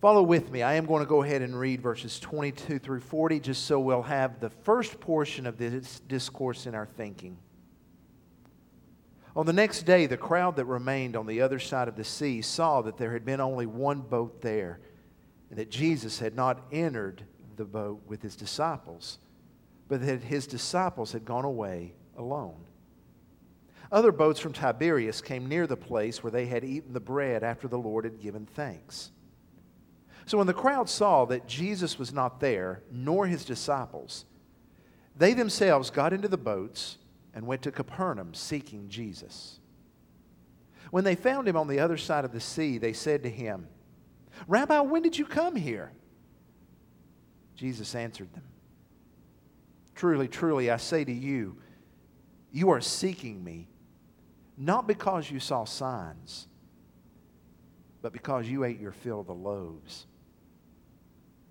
Follow with me. I am going to go ahead and read verses 22 through 40 just so we'll have the first portion of this discourse in our thinking. On the next day, the crowd that remained on the other side of the sea saw that there had been only one boat there, and that Jesus had not entered the boat with his disciples, but that his disciples had gone away alone. Other boats from Tiberias came near the place where they had eaten the bread after the Lord had given thanks. So when the crowd saw that Jesus was not there, nor his disciples, they themselves got into the boats and went to Capernaum seeking Jesus. When they found him on the other side of the sea, they said to him, Rabbi, when did you come here? Jesus answered them, Truly, truly, I say to you, you are seeking me, not because you saw signs, but because you ate your fill of the loaves.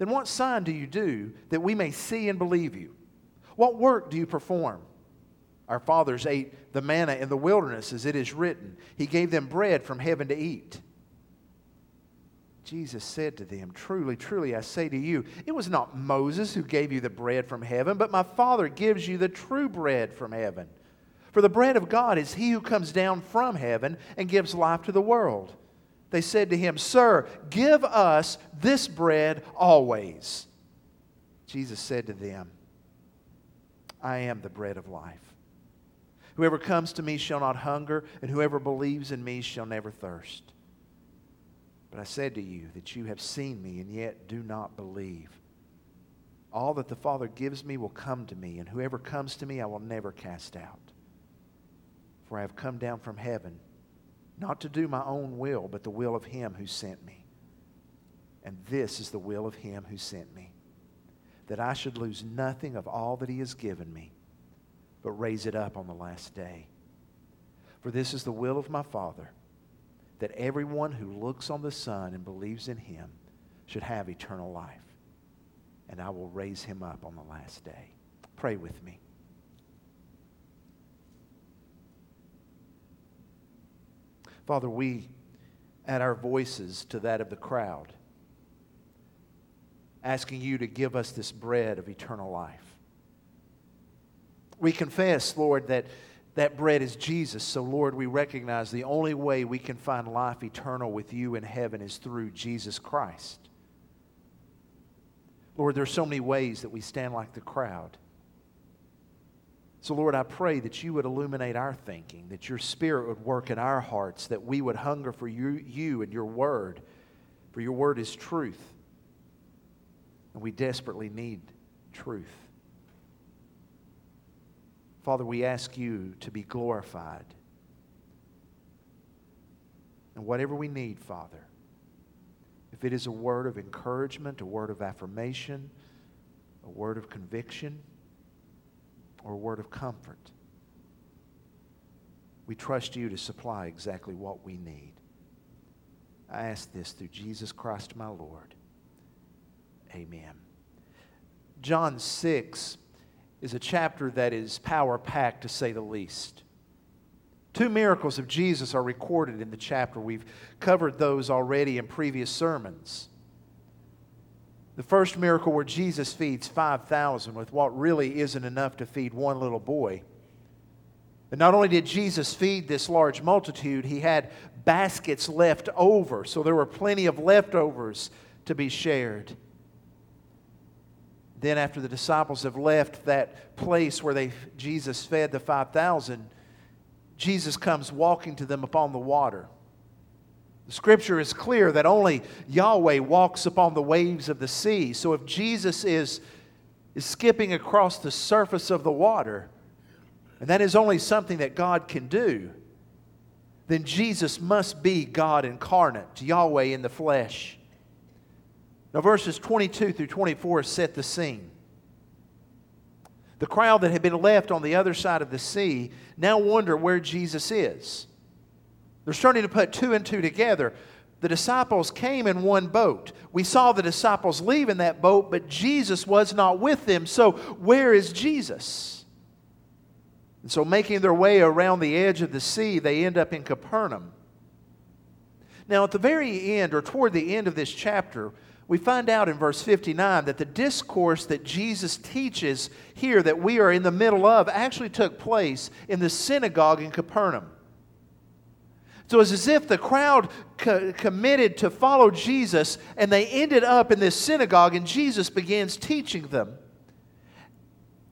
then what sign do you do that we may see and believe you? What work do you perform? Our fathers ate the manna in the wilderness, as it is written. He gave them bread from heaven to eat. Jesus said to them, Truly, truly, I say to you, it was not Moses who gave you the bread from heaven, but my Father gives you the true bread from heaven. For the bread of God is he who comes down from heaven and gives life to the world. They said to him, Sir, give us this bread always. Jesus said to them, I am the bread of life. Whoever comes to me shall not hunger, and whoever believes in me shall never thirst. But I said to you that you have seen me, and yet do not believe. All that the Father gives me will come to me, and whoever comes to me I will never cast out. For I have come down from heaven not to do my own will, but the will of him who sent me. And this is the will of him who sent me, that I should lose nothing of all that he has given me, but raise it up on the last day. For this is the will of my Father, that everyone who looks on the Son and believes in him should have eternal life. And I will raise him up on the last day. Pray with me. Father, we add our voices to that of the crowd, asking you to give us this bread of eternal life. We confess, Lord, that that bread is Jesus. So, Lord, we recognize the only way we can find life eternal with you in heaven is through Jesus Christ. Lord, there are so many ways that we stand like the crowd. So, Lord, I pray that you would illuminate our thinking, that your Spirit would work in our hearts, that we would hunger for you, you and your word, for your word is truth. And we desperately need truth. Father, we ask you to be glorified. And whatever we need, Father, if it is a word of encouragement, a word of affirmation, a word of conviction, or a word of comfort. We trust you to supply exactly what we need. I ask this through Jesus Christ my Lord. Amen. John 6 is a chapter that is power packed to say the least. Two miracles of Jesus are recorded in the chapter. We've covered those already in previous sermons. The first miracle where Jesus feeds 5,000 with what really isn't enough to feed one little boy. And not only did Jesus feed this large multitude, he had baskets left over. So there were plenty of leftovers to be shared. Then, after the disciples have left that place where they, Jesus fed the 5,000, Jesus comes walking to them upon the water. The scripture is clear that only Yahweh walks upon the waves of the sea. So if Jesus is, is skipping across the surface of the water, and that is only something that God can do, then Jesus must be God incarnate, Yahweh in the flesh. Now, verses 22 through 24 set the scene. The crowd that had been left on the other side of the sea now wonder where Jesus is. They're starting to put two and two together. The disciples came in one boat. We saw the disciples leave in that boat, but Jesus was not with them. So, where is Jesus? And so, making their way around the edge of the sea, they end up in Capernaum. Now, at the very end, or toward the end of this chapter, we find out in verse 59 that the discourse that Jesus teaches here that we are in the middle of actually took place in the synagogue in Capernaum. So it's as if the crowd co- committed to follow Jesus and they ended up in this synagogue and Jesus begins teaching them.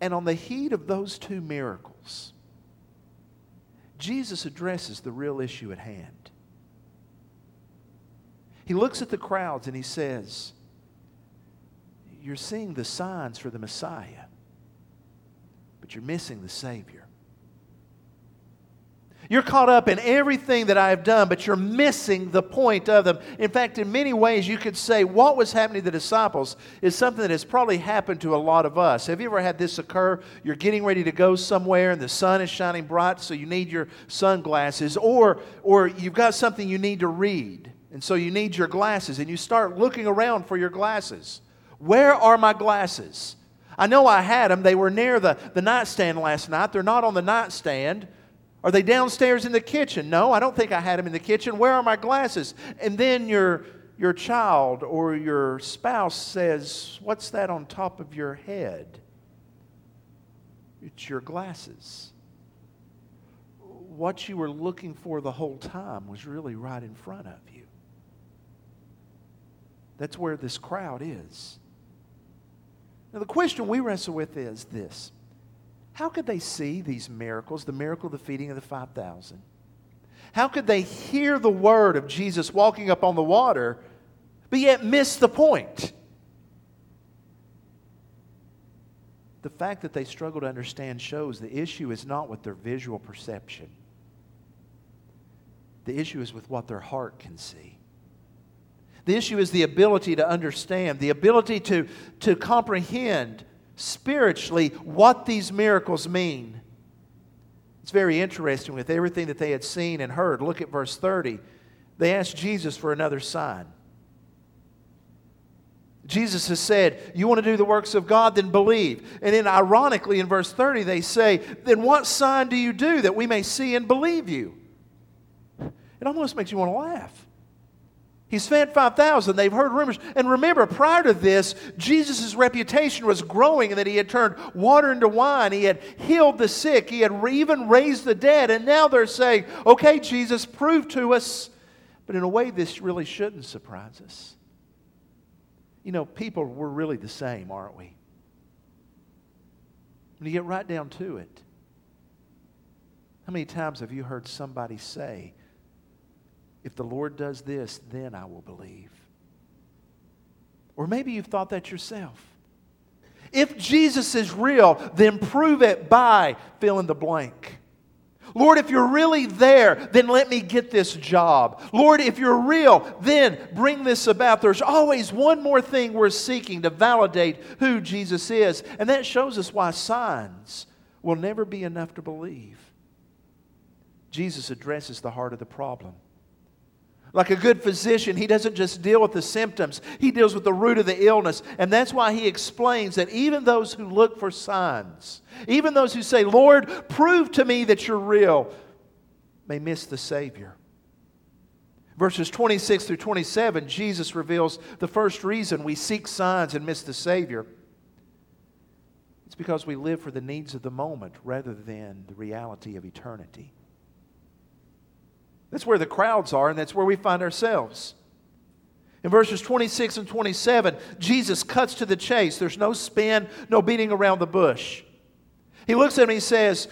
And on the heat of those two miracles, Jesus addresses the real issue at hand. He looks at the crowds and he says, You're seeing the signs for the Messiah, but you're missing the Savior. You're caught up in everything that I have done, but you're missing the point of them. In fact, in many ways, you could say what was happening to the disciples is something that has probably happened to a lot of us. Have you ever had this occur? You're getting ready to go somewhere and the sun is shining bright, so you need your sunglasses, or, or you've got something you need to read. And so you need your glasses, and you start looking around for your glasses. Where are my glasses? I know I had them. They were near the, the nightstand last night. They're not on the nightstand. Are they downstairs in the kitchen? No, I don't think I had them in the kitchen. Where are my glasses? And then your, your child or your spouse says, What's that on top of your head? It's your glasses. What you were looking for the whole time was really right in front of you. That's where this crowd is. Now, the question we wrestle with is this How could they see these miracles, the miracle of the feeding of the 5,000? How could they hear the word of Jesus walking up on the water, but yet miss the point? The fact that they struggle to understand shows the issue is not with their visual perception. The issue is with what their heart can see. The issue is the ability to understand, the ability to, to comprehend spiritually what these miracles mean. It's very interesting with everything that they had seen and heard. Look at verse 30. They asked Jesus for another sign. Jesus has said, You want to do the works of God? Then believe. And then, ironically, in verse 30, they say, Then what sign do you do that we may see and believe you? It almost makes you want to laugh. He's fed 5,000. They've heard rumors. And remember, prior to this, Jesus' reputation was growing and that he had turned water into wine. He had healed the sick. He had even raised the dead. And now they're saying, okay, Jesus, prove to us. But in a way, this really shouldn't surprise us. You know, people, we're really the same, aren't we? When you get right down to it, how many times have you heard somebody say, if the Lord does this, then I will believe. Or maybe you've thought that yourself. If Jesus is real, then prove it by fill in the blank. Lord, if you're really there, then let me get this job. Lord, if you're real, then bring this about. There's always one more thing we're seeking to validate who Jesus is. And that shows us why signs will never be enough to believe. Jesus addresses the heart of the problem. Like a good physician, he doesn't just deal with the symptoms, he deals with the root of the illness. And that's why he explains that even those who look for signs, even those who say, Lord, prove to me that you're real, may miss the Savior. Verses 26 through 27, Jesus reveals the first reason we seek signs and miss the Savior. It's because we live for the needs of the moment rather than the reality of eternity. That's where the crowds are, and that's where we find ourselves. In verses 26 and 27, Jesus cuts to the chase. There's no spin, no beating around the bush. He looks at him and says,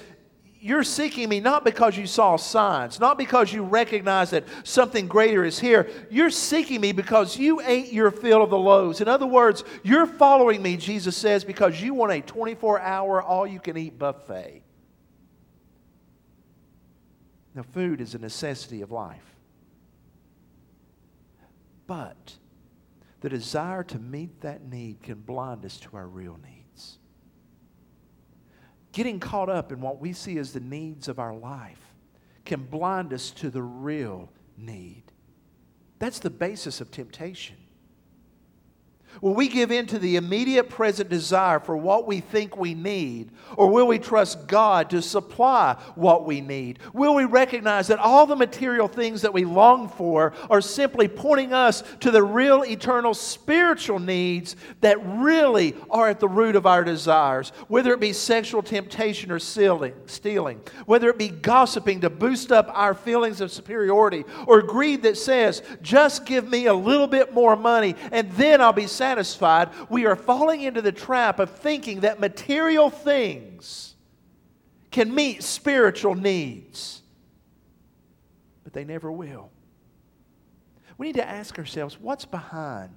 You're seeking me not because you saw signs, not because you recognize that something greater is here. You're seeking me because you ate your fill of the loaves. In other words, you're following me, Jesus says, because you want a 24 hour, all you can eat buffet. Now, food is a necessity of life. But the desire to meet that need can blind us to our real needs. Getting caught up in what we see as the needs of our life can blind us to the real need. That's the basis of temptation. Will we give in to the immediate present desire for what we think we need? Or will we trust God to supply what we need? Will we recognize that all the material things that we long for are simply pointing us to the real eternal spiritual needs that really are at the root of our desires? Whether it be sexual temptation or stealing, whether it be gossiping to boost up our feelings of superiority, or greed that says, just give me a little bit more money and then I'll be satisfied satisfied, we are falling into the trap of thinking that material things can meet spiritual needs. But they never will. We need to ask ourselves what's behind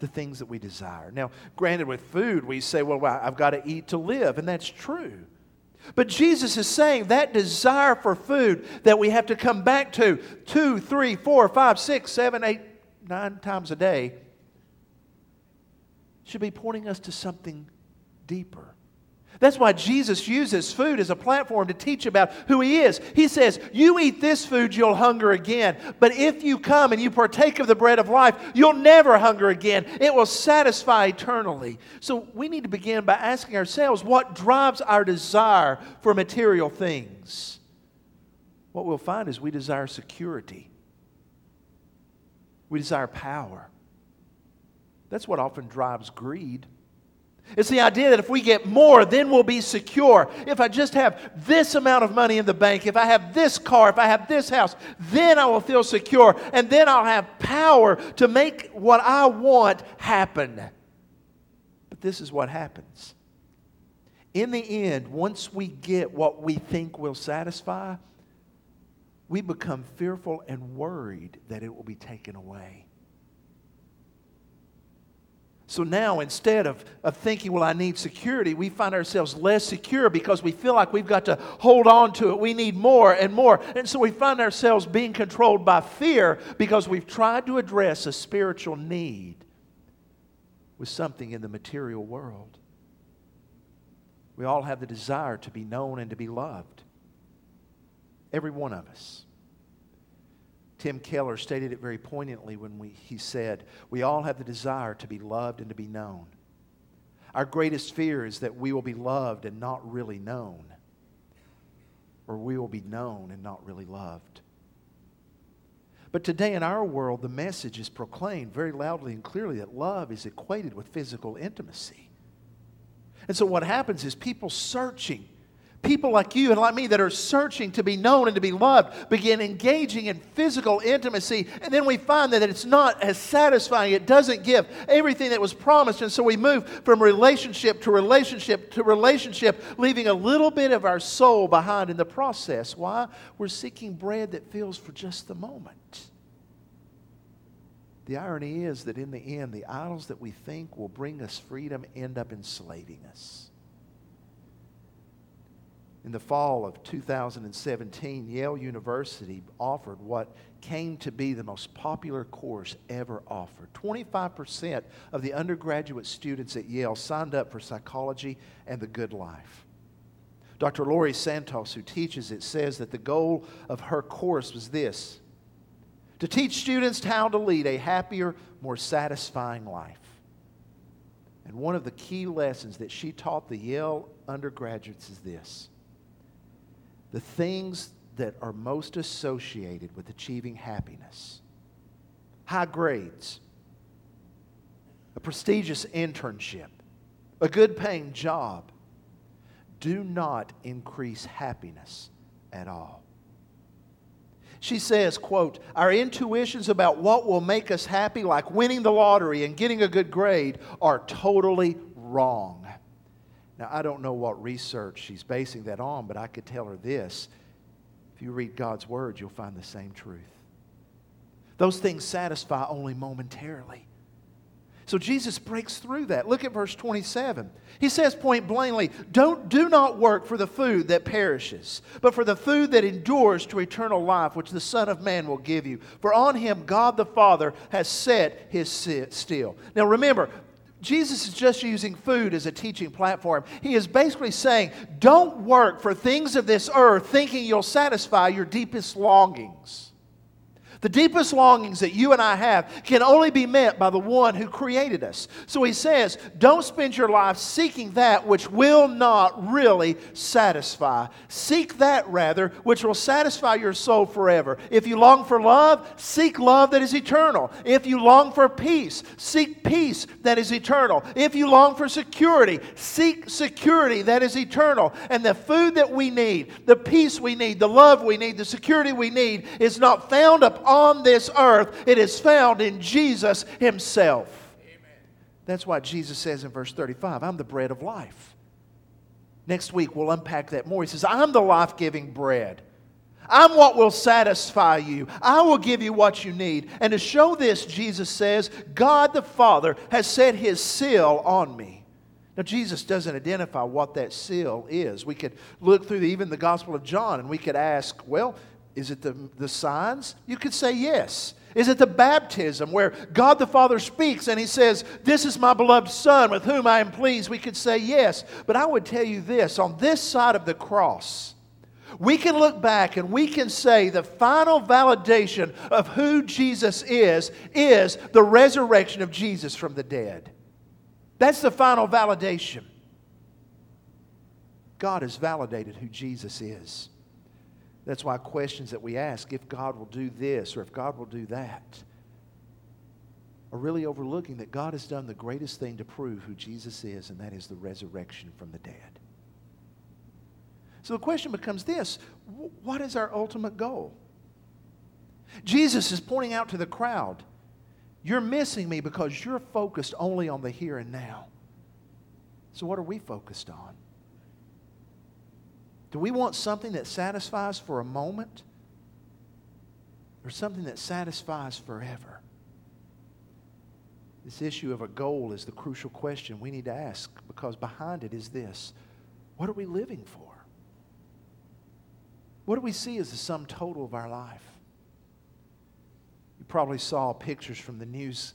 the things that we desire? Now, granted, with food, we say, well, I've got to eat to live, and that's true. But Jesus is saying that desire for food that we have to come back to two, three, four, five, six, seven, eight, nine times a day should be pointing us to something deeper. That's why Jesus uses food as a platform to teach about who He is. He says, You eat this food, you'll hunger again. But if you come and you partake of the bread of life, you'll never hunger again. It will satisfy eternally. So we need to begin by asking ourselves what drives our desire for material things? What we'll find is we desire security, we desire power. That's what often drives greed. It's the idea that if we get more, then we'll be secure. If I just have this amount of money in the bank, if I have this car, if I have this house, then I will feel secure. And then I'll have power to make what I want happen. But this is what happens. In the end, once we get what we think will satisfy, we become fearful and worried that it will be taken away. So now, instead of, of thinking, well, I need security, we find ourselves less secure because we feel like we've got to hold on to it. We need more and more. And so we find ourselves being controlled by fear because we've tried to address a spiritual need with something in the material world. We all have the desire to be known and to be loved. Every one of us. Tim Keller stated it very poignantly when we, he said, We all have the desire to be loved and to be known. Our greatest fear is that we will be loved and not really known, or we will be known and not really loved. But today in our world, the message is proclaimed very loudly and clearly that love is equated with physical intimacy. And so what happens is people searching people like you and like me that are searching to be known and to be loved begin engaging in physical intimacy, and then we find that it's not as satisfying. It doesn't give everything that was promised, and so we move from relationship to relationship to relationship, leaving a little bit of our soul behind in the process. Why? We're seeking bread that fills for just the moment. The irony is that in the end, the idols that we think will bring us freedom end up enslaving us. In the fall of 2017, Yale University offered what came to be the most popular course ever offered. 25% of the undergraduate students at Yale signed up for psychology and the good life. Dr. Laurie Santos, who teaches it, says that the goal of her course was this to teach students how to lead a happier, more satisfying life. And one of the key lessons that she taught the Yale undergraduates is this the things that are most associated with achieving happiness high grades, a prestigious internship, a good paying job do not increase happiness at all. She says, quote, our intuitions about what will make us happy, like winning the lottery and getting a good grade, are totally wrong. Now, I don't know what research she's basing that on, but I could tell her this. If you read God's Word, you'll find the same truth. Those things satisfy only momentarily. So Jesus breaks through that. Look at verse 27. He says point blankly, Don't, do not work for the food that perishes, but for the food that endures to eternal life, which the Son of Man will give you. For on him God the Father has set his seal. Now remember, Jesus is just using food as a teaching platform. He is basically saying, Don't work for things of this earth thinking you'll satisfy your deepest longings. The deepest longings that you and I have can only be met by the one who created us. So he says, don't spend your life seeking that which will not really satisfy. Seek that rather which will satisfy your soul forever. If you long for love, seek love that is eternal. If you long for peace, seek peace that is eternal. If you long for security, seek security that is eternal. And the food that we need, the peace we need, the love we need, the security we need is not found upon on this earth, it is found in Jesus Himself. Amen. That's why Jesus says in verse 35, I'm the bread of life. Next week, we'll unpack that more. He says, I'm the life giving bread. I'm what will satisfy you. I will give you what you need. And to show this, Jesus says, God the Father has set his seal on me. Now, Jesus doesn't identify what that seal is. We could look through even the Gospel of John and we could ask, well, is it the, the signs? You could say yes. Is it the baptism where God the Father speaks and He says, This is my beloved Son with whom I am pleased? We could say yes. But I would tell you this on this side of the cross, we can look back and we can say the final validation of who Jesus is is the resurrection of Jesus from the dead. That's the final validation. God has validated who Jesus is. That's why questions that we ask, if God will do this or if God will do that, are really overlooking that God has done the greatest thing to prove who Jesus is, and that is the resurrection from the dead. So the question becomes this what is our ultimate goal? Jesus is pointing out to the crowd, You're missing me because you're focused only on the here and now. So, what are we focused on? Do we want something that satisfies for a moment or something that satisfies forever? This issue of a goal is the crucial question we need to ask because behind it is this what are we living for? What do we see as the sum total of our life? You probably saw pictures from the news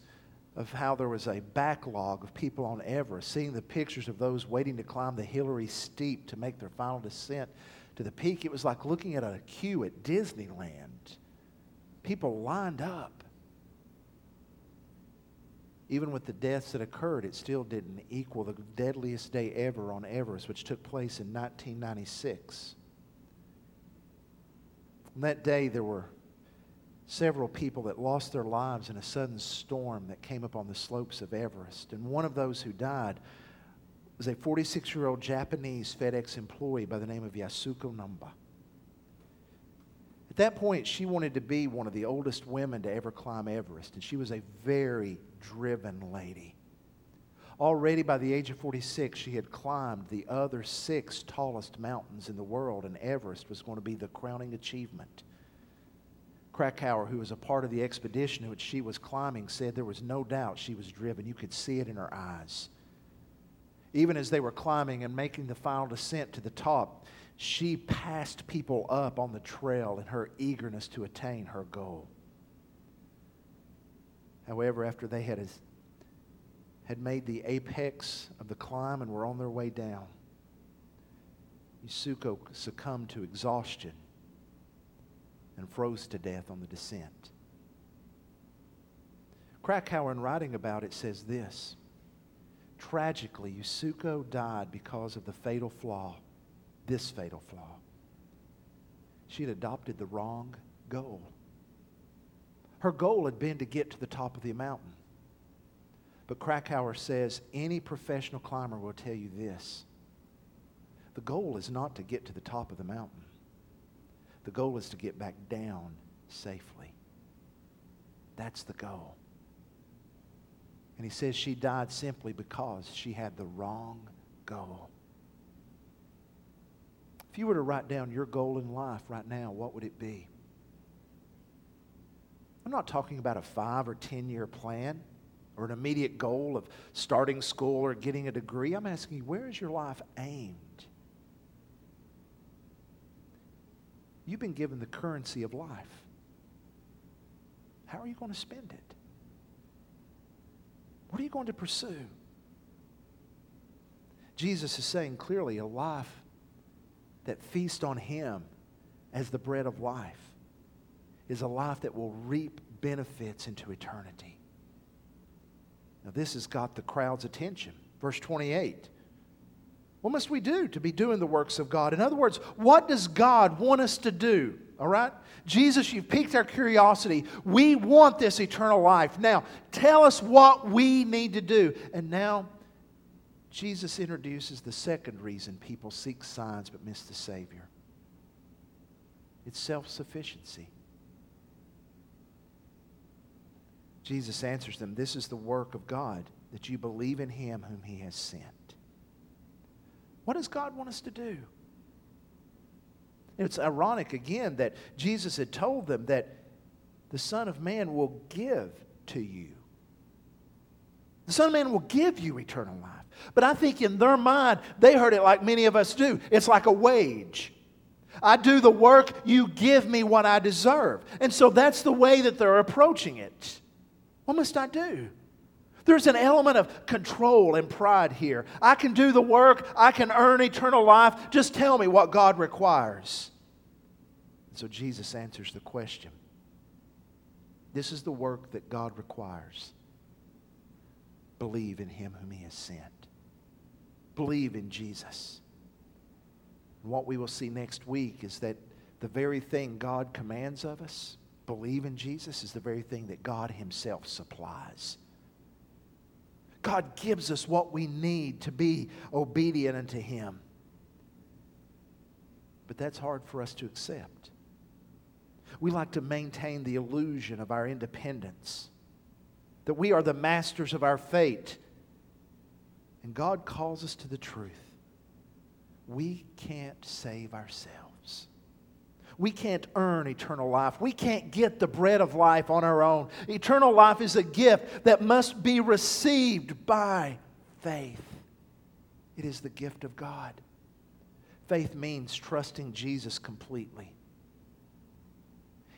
of how there was a backlog of people on Everest, seeing the pictures of those waiting to climb the Hillary Step to make their final descent to the peak. It was like looking at a queue at Disneyland. People lined up. Even with the deaths that occurred, it still didn't equal the deadliest day ever on Everest, which took place in 1996. On that day, there were several people that lost their lives in a sudden storm that came up on the slopes of Everest. And one of those who died was a 46 year old Japanese FedEx employee by the name of Yasuko Namba. At that point, she wanted to be one of the oldest women to ever climb Everest, and she was a very driven lady. Already by the age of 46, she had climbed the other six tallest mountains in the world, and Everest was going to be the crowning achievement. Krakauer, who was a part of the expedition which she was climbing, said there was no doubt she was driven. You could see it in her eyes. Even as they were climbing and making the final descent to the top, she passed people up on the trail in her eagerness to attain her goal. However, after they had, had made the apex of the climb and were on their way down, Yasuko succumbed to exhaustion and froze to death on the descent. Krakauer, in writing about it, says this Tragically, Yasuko died because of the fatal flaw, this fatal flaw. She had adopted the wrong goal. Her goal had been to get to the top of the mountain. But Krakauer says any professional climber will tell you this the goal is not to get to the top of the mountain. The goal is to get back down safely. That's the goal. And he says she died simply because she had the wrong goal. If you were to write down your goal in life right now, what would it be? I'm not talking about a five or ten year plan or an immediate goal of starting school or getting a degree. I'm asking you, where is your life aimed? You've been given the currency of life. How are you going to spend it? What are you going to pursue? Jesus is saying clearly a life that feasts on Him as the bread of life is a life that will reap benefits into eternity. Now, this has got the crowd's attention. Verse 28. What must we do to be doing the works of God? In other words, what does God want us to do? All right? Jesus, you've piqued our curiosity. We want this eternal life. Now, tell us what we need to do. And now, Jesus introduces the second reason people seek signs but miss the Savior it's self sufficiency. Jesus answers them This is the work of God, that you believe in Him whom He has sent. What does God want us to do? It's ironic again that Jesus had told them that the Son of Man will give to you. The Son of Man will give you eternal life. But I think in their mind, they heard it like many of us do. It's like a wage. I do the work, you give me what I deserve. And so that's the way that they're approaching it. What must I do? There's an element of control and pride here. I can do the work, I can earn eternal life. Just tell me what God requires. so Jesus answers the question. This is the work that God requires. Believe in Him whom He has sent. Believe in Jesus. And what we will see next week is that the very thing God commands of us, believe in Jesus, is the very thing that God Himself supplies. God gives us what we need to be obedient unto Him. But that's hard for us to accept. We like to maintain the illusion of our independence, that we are the masters of our fate. And God calls us to the truth. We can't save ourselves. We can't earn eternal life. We can't get the bread of life on our own. Eternal life is a gift that must be received by faith. It is the gift of God. Faith means trusting Jesus completely.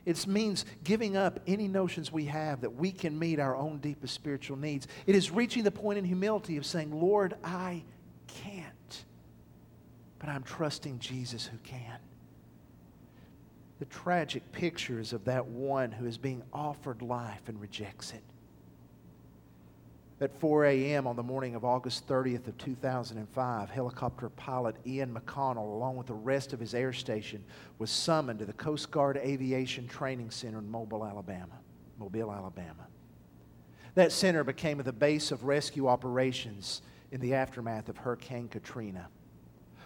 It means giving up any notions we have that we can meet our own deepest spiritual needs. It is reaching the point in humility of saying, Lord, I can't, but I'm trusting Jesus who can the tragic pictures of that one who is being offered life and rejects it. At 4 a.m. on the morning of August 30th of 2005, helicopter pilot Ian McConnell, along with the rest of his air station, was summoned to the Coast Guard Aviation Training Center in Mobile, Alabama. Mobile, Alabama. That center became the base of rescue operations in the aftermath of Hurricane Katrina.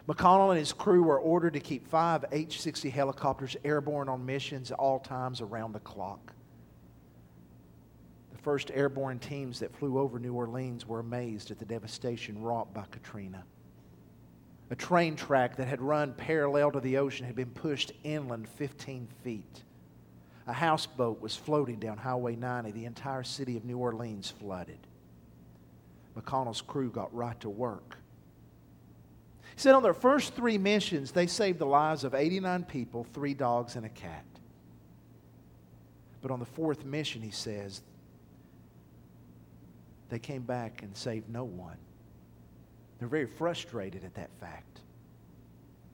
McConnell and his crew were ordered to keep five H 60 helicopters airborne on missions at all times around the clock. The first airborne teams that flew over New Orleans were amazed at the devastation wrought by Katrina. A train track that had run parallel to the ocean had been pushed inland 15 feet. A houseboat was floating down Highway 90. The entire city of New Orleans flooded. McConnell's crew got right to work he said on their first three missions, they saved the lives of 89 people, three dogs, and a cat. But on the fourth mission, he says, they came back and saved no one. They're very frustrated at that fact.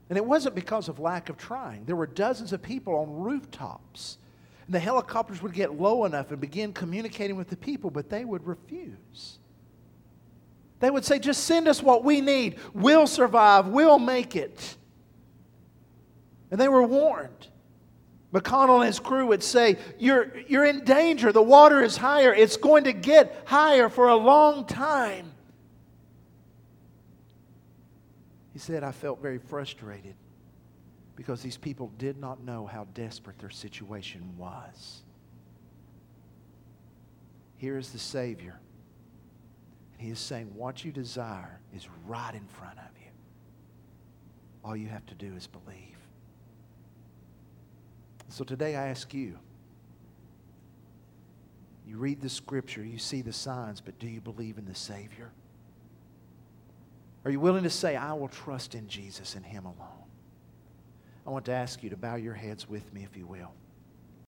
And it wasn't because of lack of trying. There were dozens of people on rooftops. And the helicopters would get low enough and begin communicating with the people, but they would refuse. They would say, just send us what we need. We'll survive. We'll make it. And they were warned. McConnell and his crew would say, you're, you're in danger. The water is higher. It's going to get higher for a long time. He said, I felt very frustrated because these people did not know how desperate their situation was. Here is the Savior he is saying, What you desire is right in front of you. All you have to do is believe. So today I ask you You read the scripture, you see the signs, but do you believe in the Savior? Are you willing to say, I will trust in Jesus and Him alone? I want to ask you to bow your heads with me, if you will.